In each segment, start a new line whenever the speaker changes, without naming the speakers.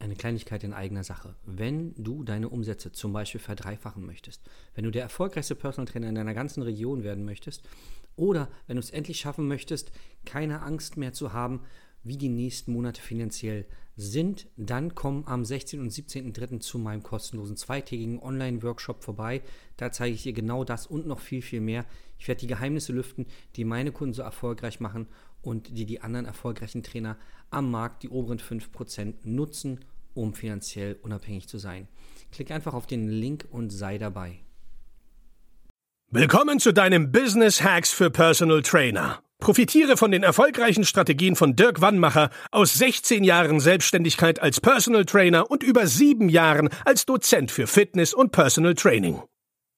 eine Kleinigkeit in eigener Sache. Wenn du deine Umsätze zum Beispiel verdreifachen möchtest, wenn du der erfolgreichste Personal Trainer in deiner ganzen Region werden möchtest oder wenn du es endlich schaffen möchtest, keine Angst mehr zu haben, wie die nächsten Monate finanziell sind, dann komm am 16. und 17.03. zu meinem kostenlosen zweitägigen Online-Workshop vorbei. Da zeige ich dir genau das und noch viel, viel mehr. Ich werde die Geheimnisse lüften, die meine Kunden so erfolgreich machen und die die anderen erfolgreichen Trainer am Markt, die oberen 5%, nutzen, um finanziell unabhängig zu sein. Klick einfach auf den Link und sei dabei.
Willkommen zu deinem Business Hacks für Personal Trainer. Profitiere von den erfolgreichen Strategien von Dirk Wannmacher aus 16 Jahren Selbstständigkeit als Personal Trainer und über sieben Jahren als Dozent für Fitness und Personal Training.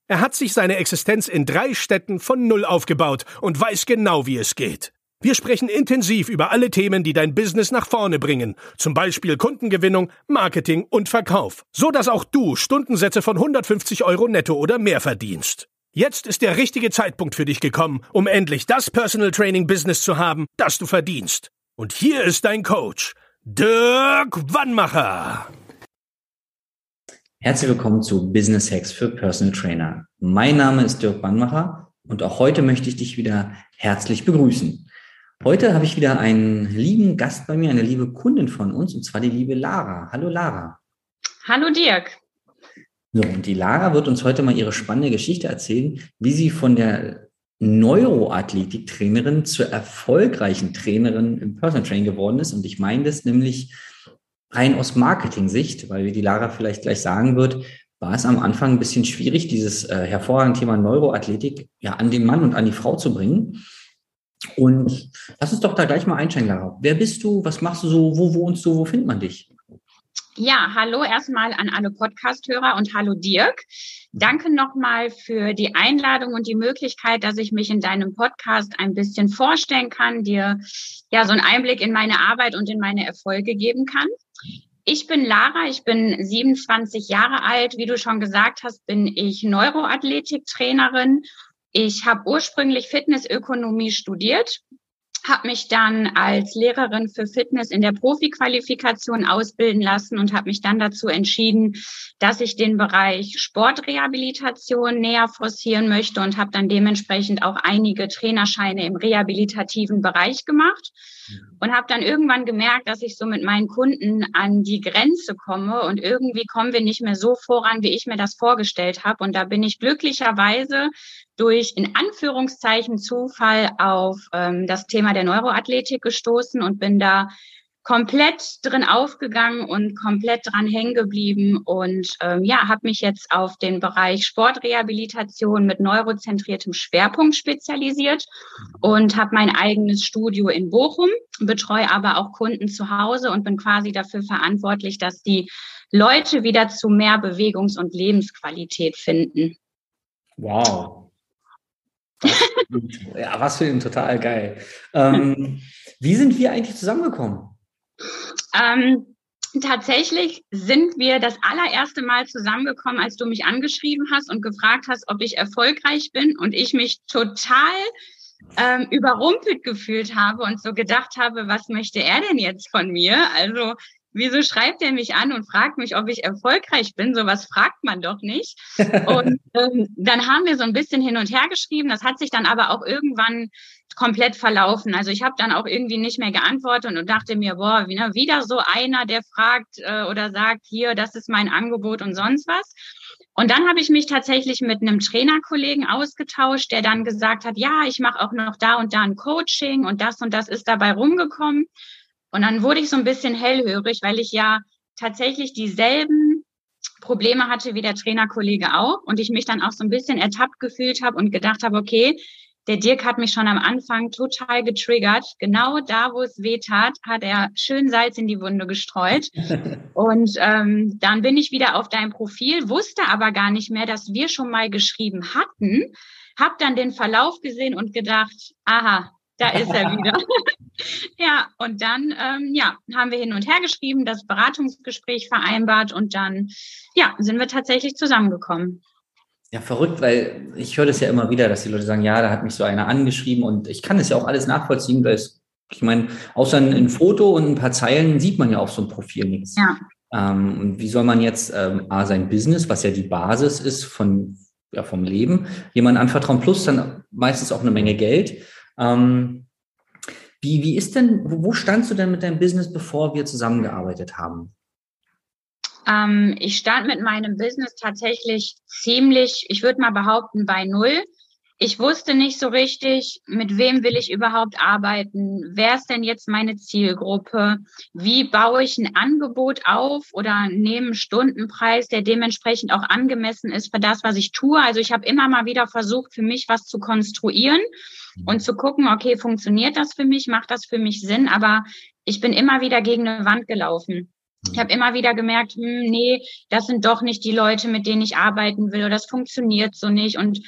Er hat sich seine Existenz in drei Städten von Null aufgebaut und weiß genau, wie es geht. Wir sprechen intensiv über alle Themen, die dein Business nach vorne bringen, zum Beispiel Kundengewinnung, Marketing und Verkauf, so dass auch du Stundensätze von 150 Euro netto oder mehr verdienst. Jetzt ist der richtige Zeitpunkt für dich gekommen, um endlich das Personal Training Business zu haben, das du verdienst. Und hier ist dein Coach, Dirk Wannmacher.
Herzlich willkommen zu Business Hacks für Personal Trainer. Mein Name ist Dirk Wannmacher und auch heute möchte ich dich wieder herzlich begrüßen. Heute habe ich wieder einen lieben Gast bei mir, eine liebe Kundin von uns, und zwar die liebe Lara. Hallo Lara.
Hallo Dirk.
So, und die Lara wird uns heute mal ihre spannende Geschichte erzählen, wie sie von der Neuroathletik-Trainerin zur erfolgreichen Trainerin im Personal Training geworden ist. Und ich meine das nämlich rein aus Marketing-Sicht, weil wie die Lara vielleicht gleich sagen wird, war es am Anfang ein bisschen schwierig, dieses äh, hervorragende Thema Neuroathletik ja an den Mann und an die Frau zu bringen. Und lass uns doch da gleich mal einsteigen, Lara. Wer bist du? Was machst du so? Wo wohnst du? Wo findet man dich?
Ja, hallo erstmal an alle Podcast-Hörer und hallo Dirk. Danke nochmal für die Einladung und die Möglichkeit, dass ich mich in deinem Podcast ein bisschen vorstellen kann, dir ja so einen Einblick in meine Arbeit und in meine Erfolge geben kann. Ich bin Lara, ich bin 27 Jahre alt. Wie du schon gesagt hast, bin ich Neuroathletik-Trainerin. Ich habe ursprünglich Fitnessökonomie studiert, habe mich dann als Lehrerin für Fitness in der Profiqualifikation ausbilden lassen und habe mich dann dazu entschieden, dass ich den Bereich Sportrehabilitation näher forcieren möchte und habe dann dementsprechend auch einige Trainerscheine im rehabilitativen Bereich gemacht und habe dann irgendwann gemerkt, dass ich so mit meinen Kunden an die Grenze komme und irgendwie kommen wir nicht mehr so voran, wie ich mir das vorgestellt habe. Und da bin ich glücklicherweise durch in Anführungszeichen Zufall auf ähm, das Thema der Neuroathletik gestoßen und bin da komplett drin aufgegangen und komplett dran hängen geblieben und ähm, ja, habe mich jetzt auf den Bereich Sportrehabilitation mit neurozentriertem Schwerpunkt spezialisiert und habe mein eigenes Studio in Bochum, betreue aber auch Kunden zu Hause und bin quasi dafür verantwortlich, dass die Leute wieder zu mehr Bewegungs- und Lebensqualität finden.
Wow. ja, was für ein total geil. Ähm, wie sind wir eigentlich zusammengekommen?
Ähm, tatsächlich sind wir das allererste Mal zusammengekommen, als du mich angeschrieben hast und gefragt hast, ob ich erfolgreich bin und ich mich total ähm, überrumpelt gefühlt habe und so gedacht habe, was möchte er denn jetzt von mir? Also wieso schreibt er mich an und fragt mich, ob ich erfolgreich bin? Sowas fragt man doch nicht. Und ähm, dann haben wir so ein bisschen hin und her geschrieben. Das hat sich dann aber auch irgendwann komplett verlaufen. Also ich habe dann auch irgendwie nicht mehr geantwortet und dachte mir, boah, ne, wieder so einer, der fragt äh, oder sagt, hier, das ist mein Angebot und sonst was. Und dann habe ich mich tatsächlich mit einem Trainerkollegen ausgetauscht, der dann gesagt hat, ja, ich mache auch noch da und da ein Coaching und das und das ist dabei rumgekommen. Und dann wurde ich so ein bisschen hellhörig, weil ich ja tatsächlich dieselben Probleme hatte wie der Trainerkollege auch und ich mich dann auch so ein bisschen ertappt gefühlt habe und gedacht habe, okay, der Dirk hat mich schon am Anfang total getriggert. Genau da, wo es weh tat, hat er schön Salz in die Wunde gestreut. Und ähm, dann bin ich wieder auf dein Profil, wusste aber gar nicht mehr, dass wir schon mal geschrieben hatten. Hab dann den Verlauf gesehen und gedacht, aha, da ist er wieder. ja, und dann ähm, ja, haben wir hin und her geschrieben, das Beratungsgespräch vereinbart und dann ja, sind wir tatsächlich zusammengekommen.
Ja, verrückt, weil ich höre das ja immer wieder, dass die Leute sagen, ja, da hat mich so einer angeschrieben und ich kann das ja auch alles nachvollziehen, weil es, ich meine, außer ein, ein Foto und ein paar Zeilen sieht man ja auf so einem Profil nichts. Ja. Ähm, wie soll man jetzt ähm, A, sein Business, was ja die Basis ist von, ja, vom Leben, jemand anvertrauen, plus dann meistens auch eine Menge Geld. Ähm, wie, wie ist denn, wo, standst du denn mit deinem Business, bevor wir zusammengearbeitet haben?
Ähm, ich stand mit meinem Business tatsächlich ziemlich, ich würde mal behaupten, bei Null. Ich wusste nicht so richtig, mit wem will ich überhaupt arbeiten? Wer ist denn jetzt meine Zielgruppe? Wie baue ich ein Angebot auf oder nehme einen Stundenpreis, der dementsprechend auch angemessen ist für das, was ich tue? Also ich habe immer mal wieder versucht, für mich was zu konstruieren und zu gucken, okay, funktioniert das für mich? Macht das für mich Sinn? Aber ich bin immer wieder gegen eine Wand gelaufen. Ich habe immer wieder gemerkt, hm, nee, das sind doch nicht die Leute, mit denen ich arbeiten will oder das funktioniert so nicht. Und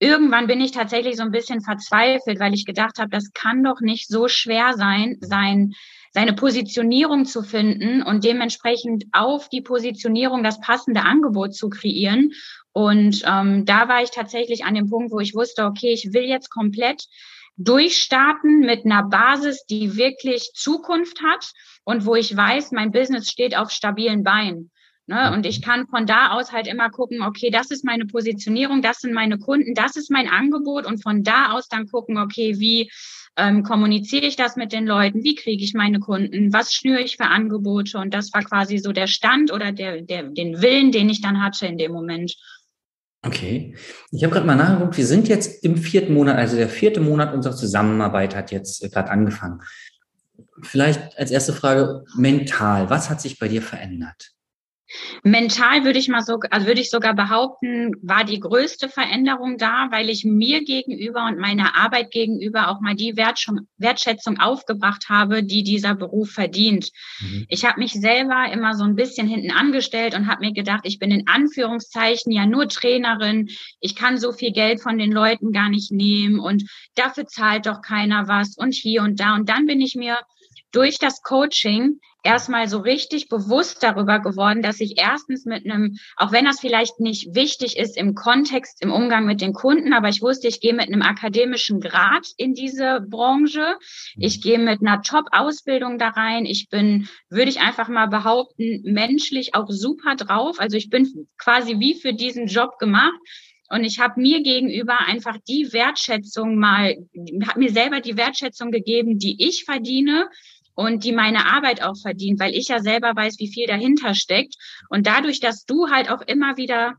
irgendwann bin ich tatsächlich so ein bisschen verzweifelt, weil ich gedacht habe, das kann doch nicht so schwer sein, sein seine Positionierung zu finden und dementsprechend auf die Positionierung das passende Angebot zu kreieren. Und ähm, da war ich tatsächlich an dem Punkt, wo ich wusste, okay, ich will jetzt komplett durchstarten mit einer Basis, die wirklich Zukunft hat und wo ich weiß, mein Business steht auf stabilen Beinen. Ne? Und ich kann von da aus halt immer gucken, okay, das ist meine Positionierung, das sind meine Kunden, das ist mein Angebot und von da aus dann gucken, okay, wie ähm, kommuniziere ich das mit den Leuten, wie kriege ich meine Kunden, was schnüre ich für Angebote und das war quasi so der Stand oder der, der, den Willen, den ich dann hatte in dem Moment.
Okay. Ich habe gerade mal nachgeguckt, wir sind jetzt im vierten Monat, also der vierte Monat unserer Zusammenarbeit hat jetzt gerade angefangen. Vielleicht als erste Frage mental, was hat sich bei dir verändert?
Mental würde ich mal so, also würde ich sogar behaupten, war die größte Veränderung da, weil ich mir gegenüber und meiner Arbeit gegenüber auch mal die Wertschätzung aufgebracht habe, die dieser Beruf verdient. Mhm. Ich habe mich selber immer so ein bisschen hinten angestellt und habe mir gedacht, ich bin in Anführungszeichen ja nur Trainerin. Ich kann so viel Geld von den Leuten gar nicht nehmen und dafür zahlt doch keiner was und hier und da. Und dann bin ich mir durch das Coaching erstmal so richtig bewusst darüber geworden, dass ich erstens mit einem, auch wenn das vielleicht nicht wichtig ist im Kontext, im Umgang mit den Kunden, aber ich wusste, ich gehe mit einem akademischen Grad in diese Branche. Ich mhm. gehe mit einer Top-Ausbildung da rein. Ich bin, würde ich einfach mal behaupten, menschlich auch super drauf. Also ich bin quasi wie für diesen Job gemacht. Und ich habe mir gegenüber einfach die Wertschätzung mal, habe mir selber die Wertschätzung gegeben, die ich verdiene und die meine Arbeit auch verdient, weil ich ja selber weiß, wie viel dahinter steckt. Und dadurch, dass du halt auch immer wieder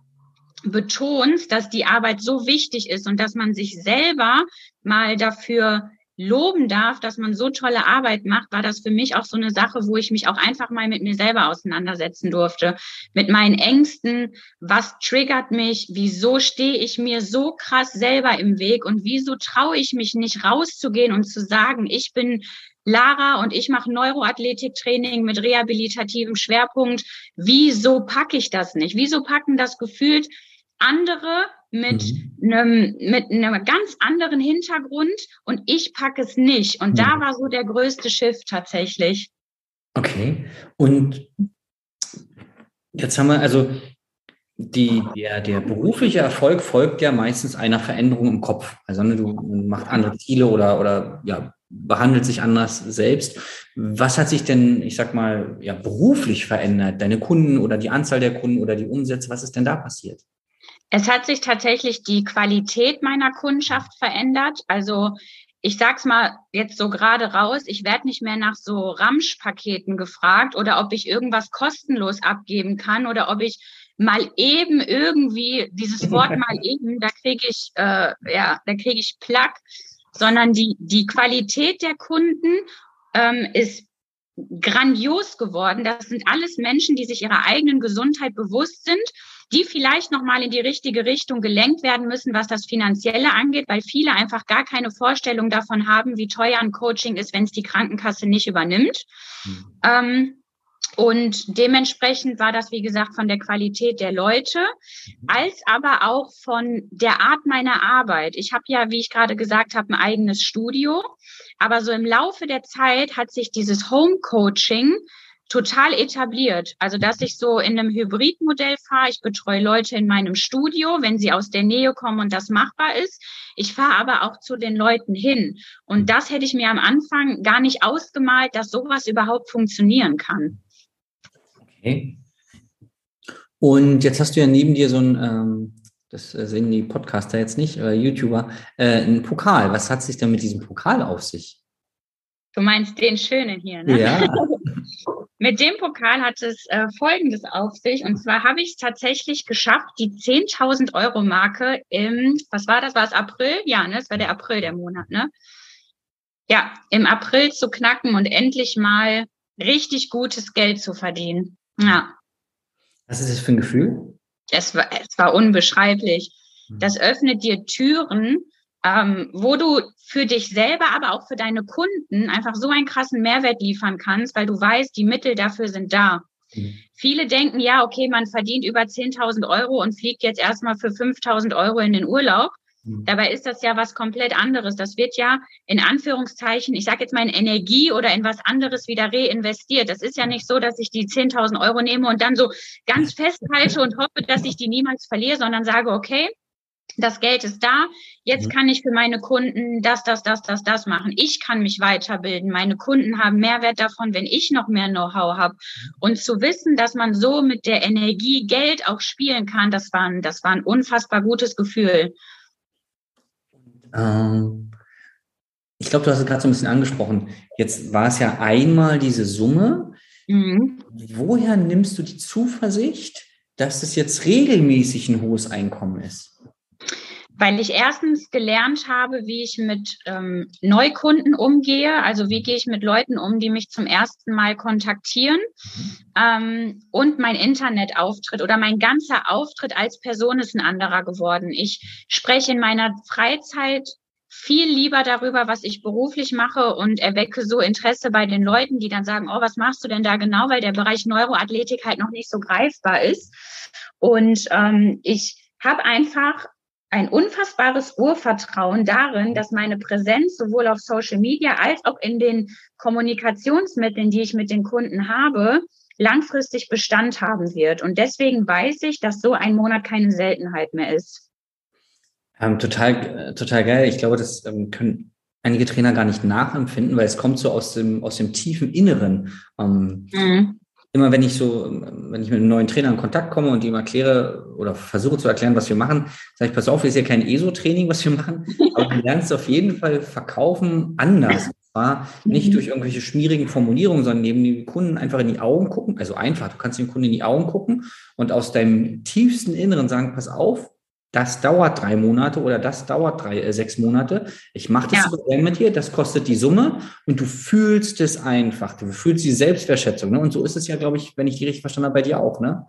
betonst, dass die Arbeit so wichtig ist und dass man sich selber mal dafür loben darf, dass man so tolle Arbeit macht, war das für mich auch so eine Sache, wo ich mich auch einfach mal mit mir selber auseinandersetzen durfte. Mit meinen Ängsten, was triggert mich, wieso stehe ich mir so krass selber im Weg und wieso traue ich mich nicht rauszugehen und zu sagen, ich bin Lara und ich mache Neuroathletiktraining mit rehabilitativem Schwerpunkt. Wieso packe ich das nicht? Wieso packen das gefühlt andere mit mhm. einem mit einem ganz anderen Hintergrund und ich packe es nicht? Und mhm. da war so der größte Shift tatsächlich.
Okay. Und jetzt haben wir also die, der, der berufliche Erfolg folgt ja meistens einer Veränderung im Kopf. Also ne, du machst andere Ziele oder, oder ja, behandelt sich anders selbst. Was hat sich denn, ich sag mal, ja, beruflich verändert? Deine Kunden oder die Anzahl der Kunden oder die Umsätze, was ist denn da passiert?
Es hat sich tatsächlich die Qualität meiner Kundschaft verändert. Also ich sag's mal jetzt so gerade raus, ich werde nicht mehr nach so Ramsch-Paketen gefragt oder ob ich irgendwas kostenlos abgeben kann oder ob ich mal eben irgendwie dieses Wort mal eben, da kriege ich äh, ja, da kriege ich Plack sondern die, die Qualität der Kunden ähm, ist grandios geworden. Das sind alles Menschen, die sich ihrer eigenen Gesundheit bewusst sind, die vielleicht nochmal in die richtige Richtung gelenkt werden müssen, was das Finanzielle angeht, weil viele einfach gar keine Vorstellung davon haben, wie teuer ein Coaching ist, wenn es die Krankenkasse nicht übernimmt. Mhm. Ähm, und dementsprechend war das, wie gesagt, von der Qualität der Leute, als aber auch von der Art meiner Arbeit. Ich habe ja, wie ich gerade gesagt habe, ein eigenes Studio. Aber so im Laufe der Zeit hat sich dieses Home Coaching total etabliert. Also, dass ich so in einem Hybridmodell fahre. Ich betreue Leute in meinem Studio, wenn sie aus der Nähe kommen und das machbar ist. Ich fahre aber auch zu den Leuten hin. Und das hätte ich mir am Anfang gar nicht ausgemalt, dass sowas überhaupt funktionieren kann.
Okay. Und jetzt hast du ja neben dir so ein, ähm, das sehen die Podcaster jetzt nicht, oder YouTuber, äh, ein Pokal. Was hat sich denn mit diesem Pokal auf sich?
Du meinst den schönen hier, ne?
Ja.
Mit dem Pokal hat es äh, Folgendes auf sich. Und zwar habe ich es tatsächlich geschafft, die 10.000 Euro Marke im, was war das? War es April? Ja, ne? Es war der April, der Monat, ne? Ja, im April zu knacken und endlich mal richtig gutes Geld zu verdienen. Ja.
Was ist das für ein Gefühl?
Es war, es war unbeschreiblich. Mhm. Das öffnet dir Türen, ähm, wo du für dich selber, aber auch für deine Kunden einfach so einen krassen Mehrwert liefern kannst, weil du weißt, die Mittel dafür sind da. Mhm. Viele denken, ja, okay, man verdient über 10.000 Euro und fliegt jetzt erstmal für 5.000 Euro in den Urlaub. Mhm. Dabei ist das ja was komplett anderes. Das wird ja in Anführungszeichen, ich sage jetzt mal in Energie oder in was anderes wieder reinvestiert. Das ist ja nicht so, dass ich die 10.000 Euro nehme und dann so ganz festhalte und hoffe, dass ich die niemals verliere, sondern sage, okay, das Geld ist da. Jetzt mhm. kann ich für meine Kunden das, das, das, das, das machen. Ich kann mich weiterbilden. Meine Kunden haben Mehrwert davon, wenn ich noch mehr Know-how habe. Und zu wissen, dass man so mit der Energie Geld auch spielen kann, das war ein, das war ein unfassbar gutes Gefühl.
Ähm, ich glaube, du hast es gerade so ein bisschen angesprochen. Jetzt war es ja einmal diese Summe. Mhm. Woher nimmst du die Zuversicht, dass es jetzt regelmäßig ein hohes Einkommen ist?
Weil ich erstens gelernt habe, wie ich mit ähm, Neukunden umgehe, also wie gehe ich mit Leuten um, die mich zum ersten Mal kontaktieren mhm. ähm, und mein Internetauftritt oder mein ganzer Auftritt als Person ist ein anderer geworden. Ich spreche in meiner Freizeit viel lieber darüber, was ich beruflich mache und erwecke so Interesse bei den Leuten, die dann sagen, oh, was machst du denn da genau, weil der Bereich Neuroathletik halt noch nicht so greifbar ist. Und ähm, ich habe einfach ein unfassbares Urvertrauen darin, dass meine Präsenz sowohl auf Social Media als auch in den Kommunikationsmitteln, die ich mit den Kunden habe, langfristig Bestand haben wird. Und deswegen weiß ich, dass so ein Monat keine Seltenheit mehr ist.
Ähm, total, äh, total geil. Ich glaube, das ähm, können einige Trainer gar nicht nachempfinden, weil es kommt so aus dem, aus dem tiefen Inneren. Ähm, mhm immer wenn ich so, wenn ich mit einem neuen Trainer in Kontakt komme und ihm erkläre oder versuche zu erklären, was wir machen, sage ich, pass auf, ist ja kein ESO-Training, was wir machen, aber du lernst auf jeden Fall verkaufen anders. Und zwar nicht mhm. durch irgendwelche schmierigen Formulierungen, sondern neben den Kunden einfach in die Augen gucken. Also einfach, du kannst dem Kunden in die Augen gucken und aus deinem tiefsten Inneren sagen, pass auf, das dauert drei Monate oder das dauert drei, äh, sechs Monate. Ich mache das ja. mit dir, das kostet die Summe und du fühlst es einfach. Du fühlst die Selbstwertschätzung. Ne? Und so ist es ja, glaube ich, wenn ich die richtig verstanden habe, bei dir auch, ne?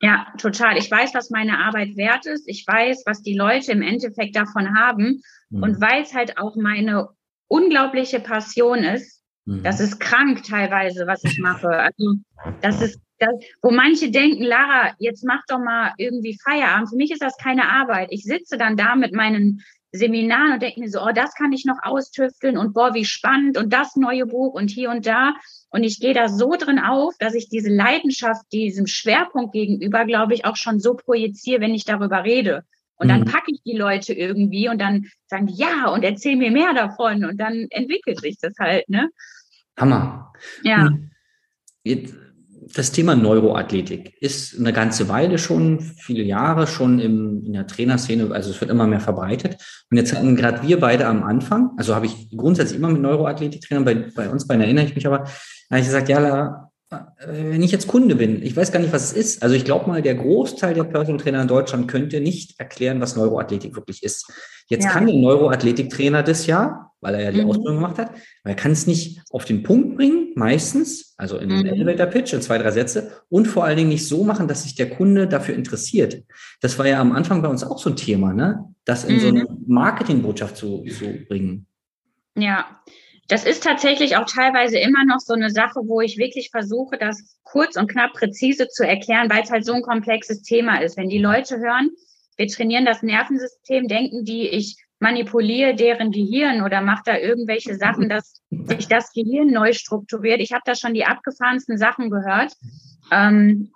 Ja, total. Ich weiß, was meine Arbeit wert ist. Ich weiß, was die Leute im Endeffekt davon haben mhm. und weiß halt auch meine unglaubliche Passion ist. Mhm. Das ist krank teilweise, was ich mache. Also das ist das, wo manche denken, Lara, jetzt mach doch mal irgendwie Feierabend. Für mich ist das keine Arbeit. Ich sitze dann da mit meinen Seminaren und denke mir so, oh, das kann ich noch austüfteln und boah, wie spannend und das neue Buch und hier und da. Und ich gehe da so drin auf, dass ich diese Leidenschaft diesem Schwerpunkt gegenüber, glaube ich, auch schon so projiziere, wenn ich darüber rede. Und dann mhm. packe ich die Leute irgendwie und dann sagen die, ja, und erzähl mir mehr davon. Und dann entwickelt sich das halt, ne?
Hammer.
Ja.
Jetzt das Thema Neuroathletik ist eine ganze Weile schon, viele Jahre schon im, in der Trainerszene, also es wird immer mehr verbreitet. Und jetzt hatten gerade wir beide am Anfang, also habe ich grundsätzlich immer mit Neuroathletik-Trainern, bei, bei uns beiden erinnere ich mich aber, habe ich gesagt, ja, wenn ich jetzt Kunde bin, ich weiß gar nicht, was es ist. Also ich glaube mal, der Großteil der Personal Trainer in Deutschland könnte nicht erklären, was Neuroathletik wirklich ist. Jetzt ja. kann der Neuroathletiktrainer das ja, weil er ja die mhm. Ausbildung gemacht hat, aber er kann es nicht auf den Punkt bringen, meistens, also in mhm. Elevator Pitch in zwei, drei Sätze und vor allen Dingen nicht so machen, dass sich der Kunde dafür interessiert. Das war ja am Anfang bei uns auch so ein Thema, ne? Das in mhm. so eine mhm. Marketingbotschaft zu, zu bringen.
Ja, das ist tatsächlich auch teilweise immer noch so eine Sache, wo ich wirklich versuche, das kurz und knapp präzise zu erklären, weil es halt so ein komplexes Thema ist. Wenn die Leute hören, wir trainieren das Nervensystem, denken die, ich manipuliere deren Gehirn oder mache da irgendwelche Sachen, dass sich das Gehirn neu strukturiert. Ich habe da schon die abgefahrensten Sachen gehört. Ähm,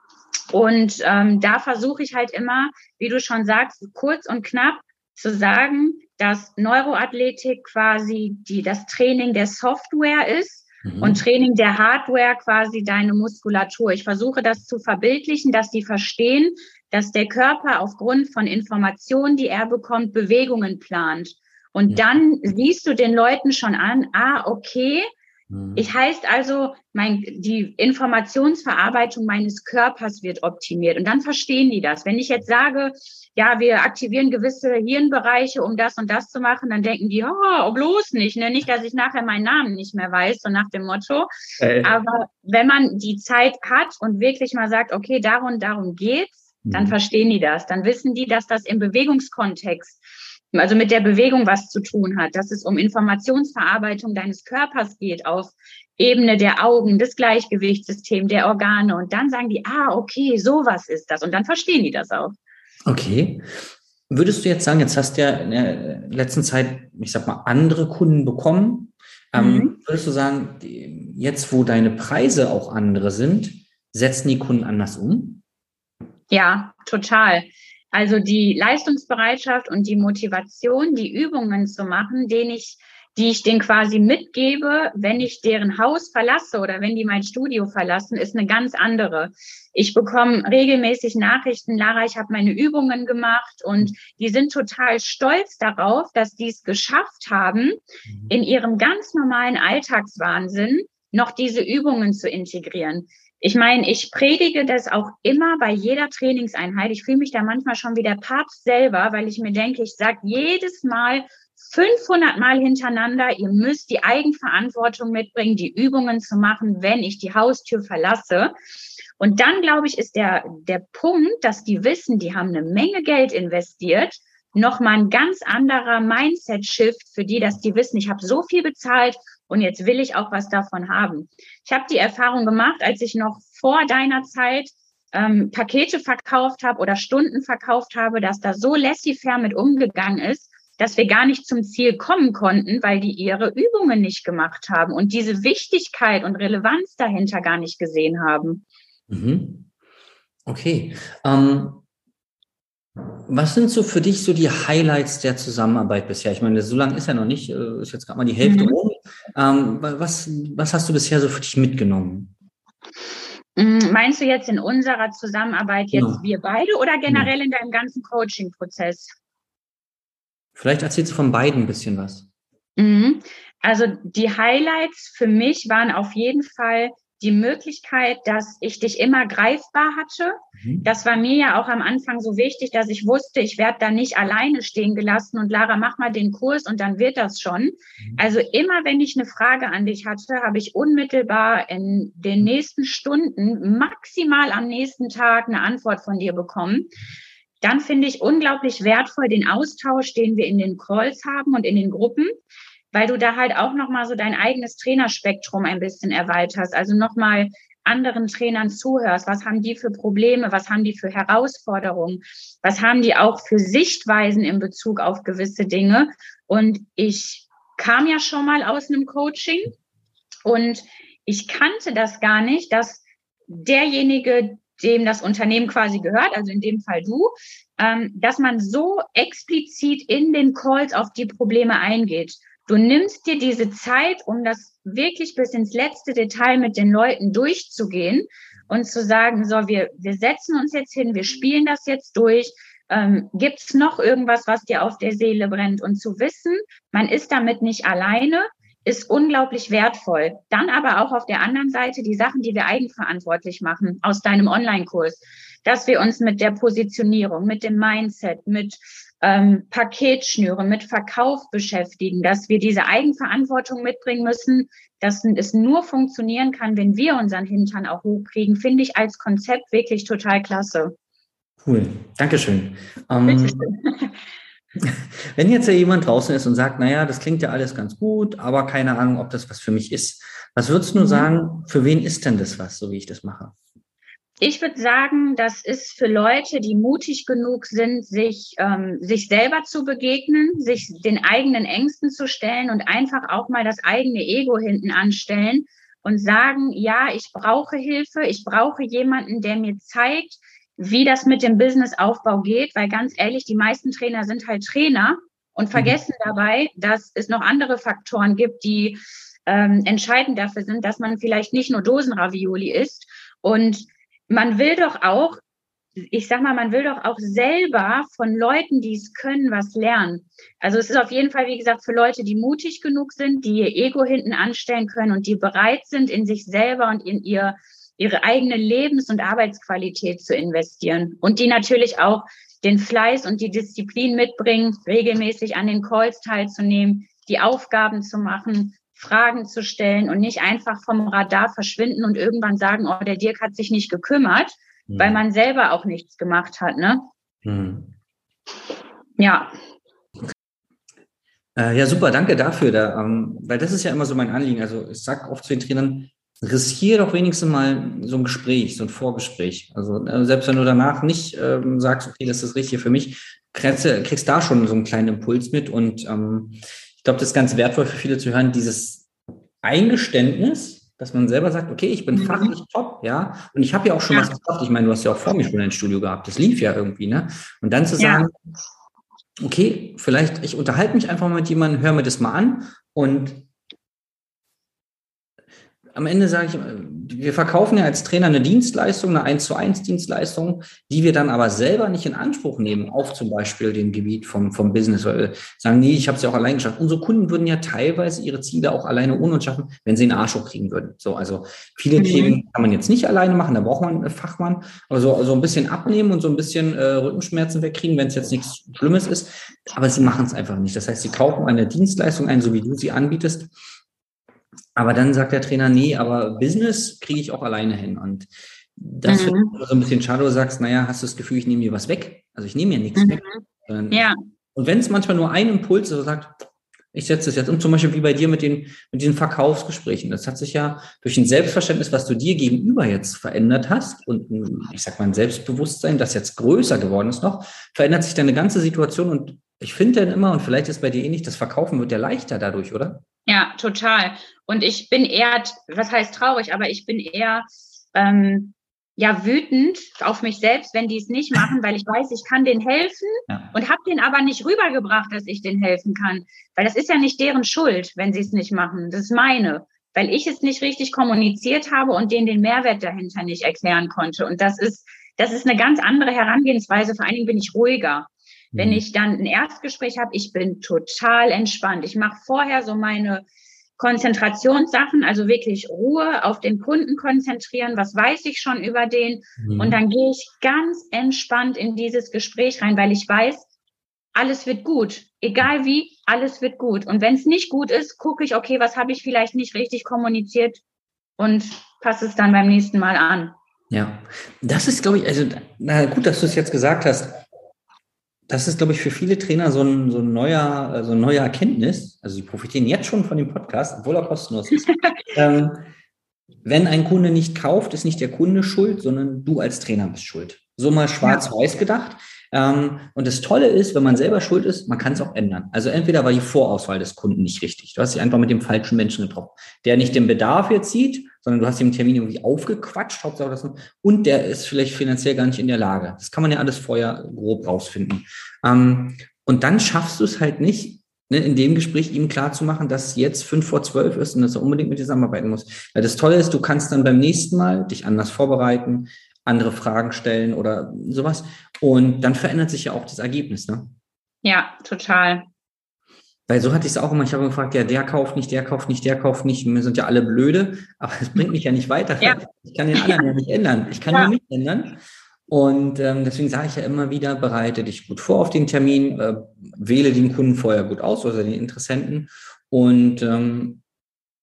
und ähm, da versuche ich halt immer, wie du schon sagst, kurz und knapp zu sagen, dass Neuroathletik quasi die, das Training der Software ist mhm. und Training der Hardware quasi deine Muskulatur. Ich versuche das zu verbildlichen, dass die verstehen, dass der Körper aufgrund von Informationen, die er bekommt, Bewegungen plant. Und dann siehst du den Leuten schon an, ah, okay, Mhm. Ich heißt also, mein, die Informationsverarbeitung meines Körpers wird optimiert und dann verstehen die das. Wenn ich jetzt sage, ja, wir aktivieren gewisse Hirnbereiche, um das und das zu machen, dann denken die, oh, bloß nicht, ne? nicht, dass ich nachher meinen Namen nicht mehr weiß, so nach dem Motto. Äh. Aber wenn man die Zeit hat und wirklich mal sagt, okay, darum, darum geht's, dann mhm. verstehen die das. Dann wissen die, dass das im Bewegungskontext also mit der Bewegung was zu tun hat, dass es um Informationsverarbeitung deines Körpers geht auf Ebene der Augen, des Gleichgewichtssystems, der Organe. Und dann sagen die, ah, okay, sowas ist das. Und dann verstehen die das auch.
Okay. Würdest du jetzt sagen, jetzt hast du ja in der letzten Zeit, ich sag mal, andere Kunden bekommen. Ähm, mhm. würdest du sagen, jetzt wo deine Preise auch andere sind, setzen die Kunden anders um?
Ja, total. Also die Leistungsbereitschaft und die Motivation, die Übungen zu machen, den ich, die ich denen quasi mitgebe, wenn ich deren Haus verlasse oder wenn die mein Studio verlassen, ist eine ganz andere. Ich bekomme regelmäßig Nachrichten, Lara, ich habe meine Übungen gemacht und die sind total stolz darauf, dass die es geschafft haben, mhm. in ihrem ganz normalen Alltagswahnsinn noch diese Übungen zu integrieren. Ich meine, ich predige das auch immer bei jeder Trainingseinheit. Ich fühle mich da manchmal schon wie der Papst selber, weil ich mir denke, ich sage jedes Mal 500 Mal hintereinander, ihr müsst die Eigenverantwortung mitbringen, die Übungen zu machen, wenn ich die Haustür verlasse. Und dann, glaube ich, ist der, der Punkt, dass die wissen, die haben eine Menge Geld investiert, nochmal ein ganz anderer Mindset-Shift für die, dass die wissen, ich habe so viel bezahlt und jetzt will ich auch was davon haben. Ich habe die Erfahrung gemacht, als ich noch vor deiner Zeit ähm, Pakete verkauft habe oder Stunden verkauft habe, dass da so laissez-faire mit umgegangen ist, dass wir gar nicht zum Ziel kommen konnten, weil die ihre Übungen nicht gemacht haben und diese Wichtigkeit und Relevanz dahinter gar nicht gesehen haben.
Mhm. Okay. Ähm, was sind so für dich so die Highlights der Zusammenarbeit bisher? Ich meine, so lange ist ja noch nicht, äh, ist jetzt gerade mal die Hälfte mhm. rum. Ähm, was, was hast du bisher so für dich mitgenommen?
Mm, meinst du jetzt in unserer Zusammenarbeit jetzt ja. wir beide oder generell ja. in deinem ganzen Coaching-Prozess?
Vielleicht erzählst du von beiden ein bisschen was.
Mhm. Also die Highlights für mich waren auf jeden Fall die Möglichkeit, dass ich dich immer greifbar hatte. Mhm. Das war mir ja auch am Anfang so wichtig, dass ich wusste, ich werde da nicht alleine stehen gelassen und Lara, mach mal den Kurs und dann wird das schon. Mhm. Also immer, wenn ich eine Frage an dich hatte, habe ich unmittelbar in den nächsten Stunden, maximal am nächsten Tag eine Antwort von dir bekommen. Dann finde ich unglaublich wertvoll den Austausch, den wir in den Calls haben und in den Gruppen weil du da halt auch nochmal so dein eigenes Trainerspektrum ein bisschen erweiterst. Also nochmal anderen Trainern zuhörst. Was haben die für Probleme? Was haben die für Herausforderungen? Was haben die auch für Sichtweisen in Bezug auf gewisse Dinge? Und ich kam ja schon mal aus einem Coaching und ich kannte das gar nicht, dass derjenige, dem das Unternehmen quasi gehört, also in dem Fall du, ähm, dass man so explizit in den Calls auf die Probleme eingeht. Du nimmst dir diese Zeit, um das wirklich bis ins letzte Detail mit den Leuten durchzugehen und zu sagen, so, wir, wir setzen uns jetzt hin, wir spielen das jetzt durch. Ähm, Gibt es noch irgendwas, was dir auf der Seele brennt? Und zu wissen, man ist damit nicht alleine, ist unglaublich wertvoll. Dann aber auch auf der anderen Seite die Sachen, die wir eigenverantwortlich machen aus deinem Online-Kurs, dass wir uns mit der Positionierung, mit dem Mindset, mit ähm, Paketschnüre, mit Verkauf beschäftigen, dass wir diese Eigenverantwortung mitbringen müssen, dass es nur funktionieren kann, wenn wir unseren Hintern auch hochkriegen, finde ich als Konzept wirklich total klasse.
Cool, Dankeschön. Ähm, wenn jetzt ja jemand draußen ist und sagt, naja, das klingt ja alles ganz gut, aber keine Ahnung, ob das was für mich ist. Was würdest du mhm. sagen, für wen ist denn das was, so wie ich das mache?
Ich würde sagen, das ist für Leute, die mutig genug sind, sich, ähm, sich selber zu begegnen, sich den eigenen Ängsten zu stellen und einfach auch mal das eigene Ego hinten anstellen und sagen, ja, ich brauche Hilfe, ich brauche jemanden, der mir zeigt, wie das mit dem Businessaufbau geht, weil ganz ehrlich, die meisten Trainer sind halt Trainer und mhm. vergessen dabei, dass es noch andere Faktoren gibt, die ähm, entscheidend dafür sind, dass man vielleicht nicht nur Dosenravioli isst. Und man will doch auch, ich sag mal, man will doch auch selber von Leuten, die es können, was lernen. Also es ist auf jeden Fall, wie gesagt, für Leute, die mutig genug sind, die ihr Ego hinten anstellen können und die bereit sind, in sich selber und in ihr ihre eigene Lebens- und Arbeitsqualität zu investieren und die natürlich auch den Fleiß und die Disziplin mitbringen, regelmäßig an den Calls teilzunehmen, die Aufgaben zu machen, Fragen zu stellen und nicht einfach vom Radar verschwinden und irgendwann sagen, oh, der Dirk hat sich nicht gekümmert, mhm. weil man selber auch nichts gemacht hat, ne? Mhm.
Ja. Äh, ja, super, danke dafür. Da, ähm, weil das ist ja immer so mein Anliegen. Also ich sage oft zu den Trainern, riskiere doch wenigstens mal so ein Gespräch, so ein Vorgespräch. Also äh, selbst wenn du danach nicht ähm, sagst, okay, das ist richtig für mich, kriegst, kriegst da schon so einen kleinen Impuls mit. Und ähm, ich glaube, das ist ganz wertvoll für viele zu hören, dieses Eingeständnis, dass man selber sagt, okay, ich bin mhm. fachlich top, ja, und ich habe ja auch schon ja. was geschafft. Ich meine, du hast ja auch vor mir schon ein Studio gehabt, das lief ja irgendwie, ne? Und dann zu sagen, ja. okay, vielleicht, ich unterhalte mich einfach mal mit jemandem, höre mir das mal an und am Ende sage ich, wir verkaufen ja als Trainer eine Dienstleistung, eine 1 zu 1 Dienstleistung, die wir dann aber selber nicht in Anspruch nehmen, auf zum Beispiel dem Gebiet vom, vom Business, weil wir sagen, nee, ich habe es ja auch allein geschafft. Unsere Kunden würden ja teilweise ihre Ziele auch alleine ohne uns schaffen, wenn sie einen Arsch kriegen würden. So, also viele mhm. Themen kann man jetzt nicht alleine machen, da braucht man einen Fachmann, aber so, so ein bisschen abnehmen und so ein bisschen äh, Rückenschmerzen wegkriegen, wenn es jetzt nichts Schlimmes ist. Aber sie machen es einfach nicht. Das heißt, sie kaufen eine Dienstleistung ein, so wie du sie anbietest aber dann sagt der Trainer, nee, aber Business kriege ich auch alleine hin. Und das mhm. so ein bisschen schade, du sagst, naja, hast du das Gefühl, ich nehme dir was weg? Also ich nehme mir nichts mhm. weg. ja. Und wenn es manchmal nur ein Impuls ist, so sagt, ich setze das jetzt um, zum Beispiel wie bei dir mit den, mit diesen Verkaufsgesprächen. Das hat sich ja durch ein Selbstverständnis, was du dir gegenüber jetzt verändert hast und ein, ich sag mal ein Selbstbewusstsein, das jetzt größer geworden ist noch, verändert sich deine ganze Situation und ich finde dann immer, und vielleicht ist bei dir ähnlich, das Verkaufen wird ja leichter dadurch, oder?
Ja, total. Und ich bin eher, was heißt traurig, aber ich bin eher ähm, ja wütend auf mich selbst, wenn die es nicht machen, weil ich weiß, ich kann denen helfen ja. und habe denen aber nicht rübergebracht, dass ich denen helfen kann. Weil das ist ja nicht deren Schuld, wenn sie es nicht machen. Das ist meine. Weil ich es nicht richtig kommuniziert habe und denen den Mehrwert dahinter nicht erklären konnte. Und das ist, das ist eine ganz andere Herangehensweise. Vor allen Dingen bin ich ruhiger. Wenn mhm. ich dann ein Erstgespräch habe, ich bin total entspannt. Ich mache vorher so meine Konzentrationssachen, also wirklich Ruhe auf den Kunden konzentrieren, was weiß ich schon über den. Mhm. Und dann gehe ich ganz entspannt in dieses Gespräch rein, weil ich weiß, alles wird gut. Egal wie, alles wird gut. Und wenn es nicht gut ist, gucke ich, okay, was habe ich vielleicht nicht richtig kommuniziert und passe es dann beim nächsten Mal an.
Ja, das ist, glaube ich, also, na gut, dass du es jetzt gesagt hast das ist, glaube ich, für viele Trainer so ein, so ein neuer, äh, so eine neue Erkenntnis. Also sie profitieren jetzt schon von dem Podcast, obwohl er kostenlos ist. ähm, wenn ein Kunde nicht kauft, ist nicht der Kunde schuld, sondern du als Trainer bist schuld. So mal schwarz-weiß gedacht. Ähm, und das Tolle ist, wenn man selber schuld ist, man kann es auch ändern. Also entweder war die Vorauswahl des Kunden nicht richtig. Du hast dich einfach mit dem falschen Menschen getroffen, der nicht den Bedarf jetzt sieht, sondern du hast ihm Termin irgendwie aufgequatscht, Hauptsache das, und der ist vielleicht finanziell gar nicht in der Lage. Das kann man ja alles vorher grob rausfinden. Ähm, und dann schaffst du es halt nicht, ne, in dem Gespräch ihm klar zu machen, dass jetzt fünf vor zwölf ist und dass er unbedingt mit dir zusammenarbeiten muss. Weil das Tolle ist, du kannst dann beim nächsten Mal dich anders vorbereiten, andere Fragen stellen oder sowas. Und dann verändert sich ja auch das Ergebnis, ne?
Ja, total.
Weil so hatte ich es auch immer. Ich habe gefragt, ja, der kauft nicht, der kauft nicht, der kauft nicht. Wir sind ja alle blöde, aber es bringt mich ja nicht weiter. Ja. Ich kann den anderen ja nicht ändern. Ich kann ja. nur mich ändern. Und ähm, deswegen sage ich ja immer wieder, bereite dich gut vor auf den Termin, äh, wähle den Kunden vorher gut aus, also den Interessenten. Und ähm,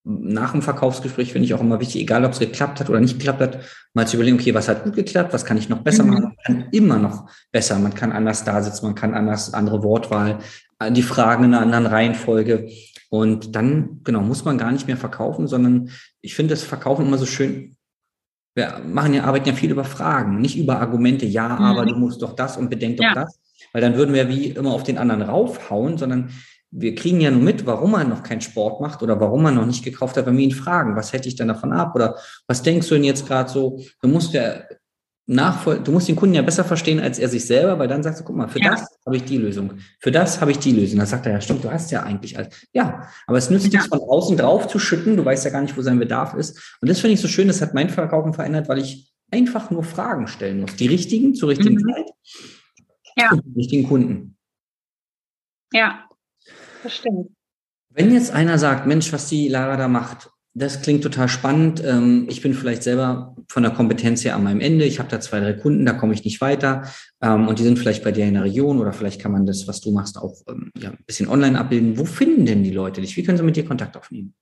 nach dem Verkaufsgespräch finde ich auch immer wichtig, egal ob es geklappt hat oder nicht geklappt hat, mal zu überlegen, okay, was hat gut geklappt, was kann ich noch besser mhm. machen? Man kann immer noch besser, man kann anders da sitzen, man kann anders, andere Wortwahl, äh, die Fragen in einer anderen Reihenfolge. Und dann, genau, muss man gar nicht mehr verkaufen, sondern ich finde das Verkaufen immer so schön. Wir machen ja, arbeiten ja viel über Fragen, nicht über Argumente, ja, mhm. aber du musst doch das und bedenk doch ja. das. Weil dann würden wir wie immer auf den anderen raufhauen, sondern wir kriegen ja nur mit, warum man noch keinen Sport macht oder warum man noch nicht gekauft hat, wenn wir ihn fragen, was hätte ich denn davon ab oder was denkst du denn jetzt gerade so? Du musst ja nachvoll du musst den Kunden ja besser verstehen als er sich selber, weil dann sagst du, guck mal, für ja. das habe ich die Lösung, für das habe ich die Lösung. Dann sagt er, ja stimmt, du hast ja eigentlich alles. Ja, aber es nützt ja. nichts von außen drauf zu schütten, du weißt ja gar nicht, wo sein Bedarf ist. Und das finde ich so schön, das hat mein Verkaufen verändert, weil ich einfach nur Fragen stellen muss. Die richtigen, zur richtigen mhm. Zeit. Ja. Richtigen Kunden.
Ja, das stimmt.
Wenn jetzt einer sagt, Mensch, was die Lara da macht, das klingt total spannend. Ähm, ich bin vielleicht selber von der Kompetenz her an meinem Ende. Ich habe da zwei, drei Kunden, da komme ich nicht weiter. Ähm, und die sind vielleicht bei dir in der Region oder vielleicht kann man das, was du machst, auch ähm, ja, ein bisschen online abbilden. Wo finden denn die Leute dich? Wie können sie mit dir Kontakt aufnehmen?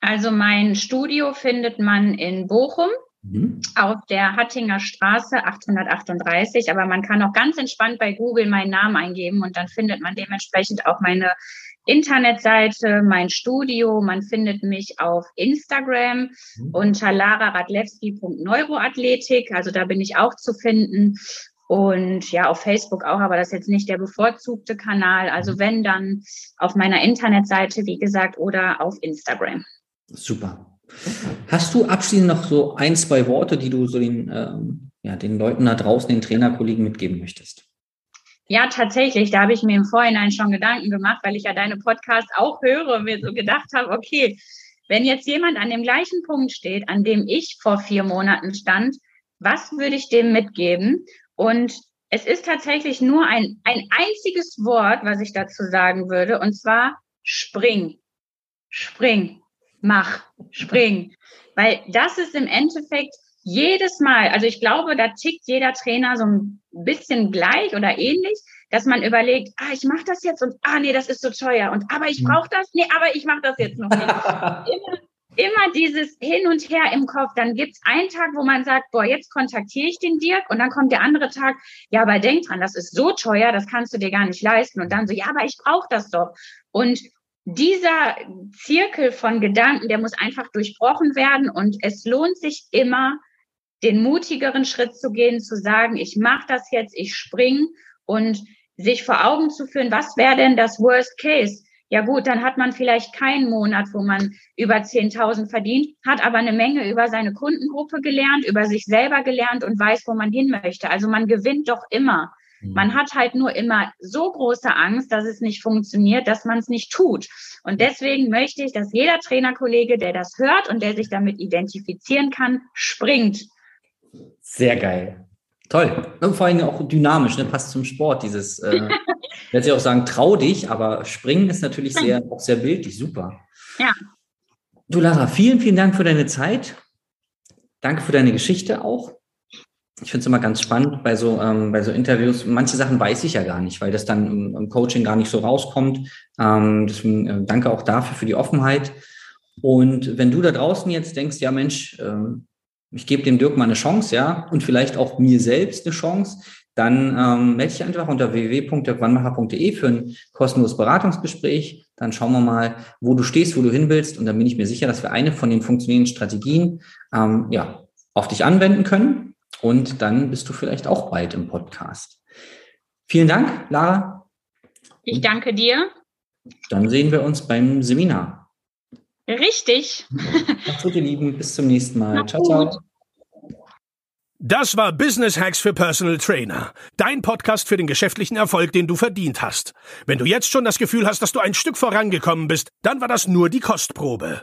Also mein Studio findet man in Bochum mhm. auf der Hattinger Straße 838. Aber man kann auch ganz entspannt bei Google meinen Namen eingeben und dann findet man dementsprechend auch meine Internetseite, mein Studio. Man findet mich auf Instagram mhm. unter lararadlewski.neuroathletik. Also da bin ich auch zu finden. Und ja, auf Facebook auch, aber das ist jetzt nicht der bevorzugte Kanal. Also mhm. wenn, dann auf meiner Internetseite, wie gesagt, oder auf Instagram.
Super. Hast du abschließend noch so ein, zwei Worte, die du so den, ähm, ja, den Leuten da draußen, den Trainerkollegen mitgeben möchtest?
Ja, tatsächlich. Da habe ich mir im Vorhinein schon Gedanken gemacht, weil ich ja deine Podcasts auch höre und mir so gedacht habe, okay, wenn jetzt jemand an dem gleichen Punkt steht, an dem ich vor vier Monaten stand, was würde ich dem mitgeben? Und es ist tatsächlich nur ein, ein einziges Wort, was ich dazu sagen würde, und zwar spring. Spring. Mach. Spring. Weil das ist im Endeffekt jedes Mal, also ich glaube, da tickt jeder Trainer so ein bisschen gleich oder ähnlich, dass man überlegt, ah, ich mache das jetzt und ah, nee, das ist so teuer und aber ich hm. brauche das, nee, aber ich mache das jetzt noch nicht. immer, immer dieses Hin und Her im Kopf. Dann gibt's einen Tag, wo man sagt, boah, jetzt kontaktiere ich den Dirk und dann kommt der andere Tag, ja, aber denk dran, das ist so teuer, das kannst du dir gar nicht leisten. Und dann so, ja, aber ich brauche das doch. Und dieser Zirkel von Gedanken, der muss einfach durchbrochen werden und es lohnt sich immer, den mutigeren Schritt zu gehen, zu sagen, ich mache das jetzt, ich spring und sich vor Augen zu führen, was wäre denn das Worst Case? Ja gut, dann hat man vielleicht keinen Monat, wo man über 10.000 verdient, hat aber eine Menge über seine Kundengruppe gelernt, über sich selber gelernt und weiß, wo man hin möchte. Also man gewinnt doch immer. Mhm. Man hat halt nur immer so große Angst, dass es nicht funktioniert, dass man es nicht tut. Und deswegen möchte ich, dass jeder Trainerkollege, der das hört und der sich damit identifizieren kann, springt
sehr geil. Toll. Und vor allem auch dynamisch, ne? passt zum Sport. Dieses, äh, ich werde ja auch sagen, trau dich, aber springen ist natürlich sehr, auch sehr bildlich. Super.
Ja.
Du, Lara, vielen, vielen Dank für deine Zeit. Danke für deine Geschichte auch. Ich finde es immer ganz spannend bei so, ähm, bei so Interviews. Manche Sachen weiß ich ja gar nicht, weil das dann im, im Coaching gar nicht so rauskommt. Ähm, deswegen äh, danke auch dafür für die Offenheit. Und wenn du da draußen jetzt denkst, ja Mensch, ähm, ich gebe dem Dirk mal eine Chance, ja, und vielleicht auch mir selbst eine Chance, dann ähm, melde dich einfach unter www.dirkwannmacher.de für ein kostenloses Beratungsgespräch. Dann schauen wir mal, wo du stehst, wo du hin willst. Und dann bin ich mir sicher, dass wir eine von den funktionierenden Strategien ähm, ja, auf dich anwenden können. Und dann bist du vielleicht auch bald im Podcast. Vielen Dank, Lara.
Ich danke dir.
Dann sehen wir uns beim Seminar.
Richtig.
Macht's gut, ihr Lieben. Bis zum nächsten Mal. Mach ciao, gut. ciao.
Das war Business Hacks für Personal Trainer. Dein Podcast für den geschäftlichen Erfolg, den du verdient hast. Wenn du jetzt schon das Gefühl hast, dass du ein Stück vorangekommen bist, dann war das nur die Kostprobe.